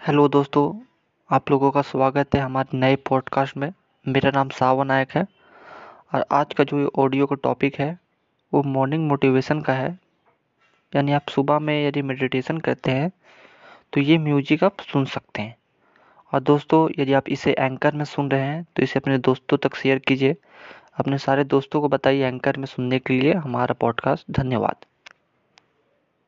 Hello दोस्तों, आप लोगों का स्वागत है हमारे नए पॉडकास्ट में। मेरा नाम सावन नायक है और आज का जो ऑडियो का टॉपिक है, वो मॉर्निंग मोटिवेशन का है। यानी आप सुबह में यदि मेडिटेशन करते हैं तो ये म्यूज़िक आप सुन सकते हैं। और दोस्तों, यदि आप इसे एंकर में सुन रहे हैं तो इसे अपने दोस्तों तक शेयर कीजिए। अपने सारे दोस्तों को बताइए एंकर में सुनने के लिए हमारा पॉडकास्ट धन्यवाद।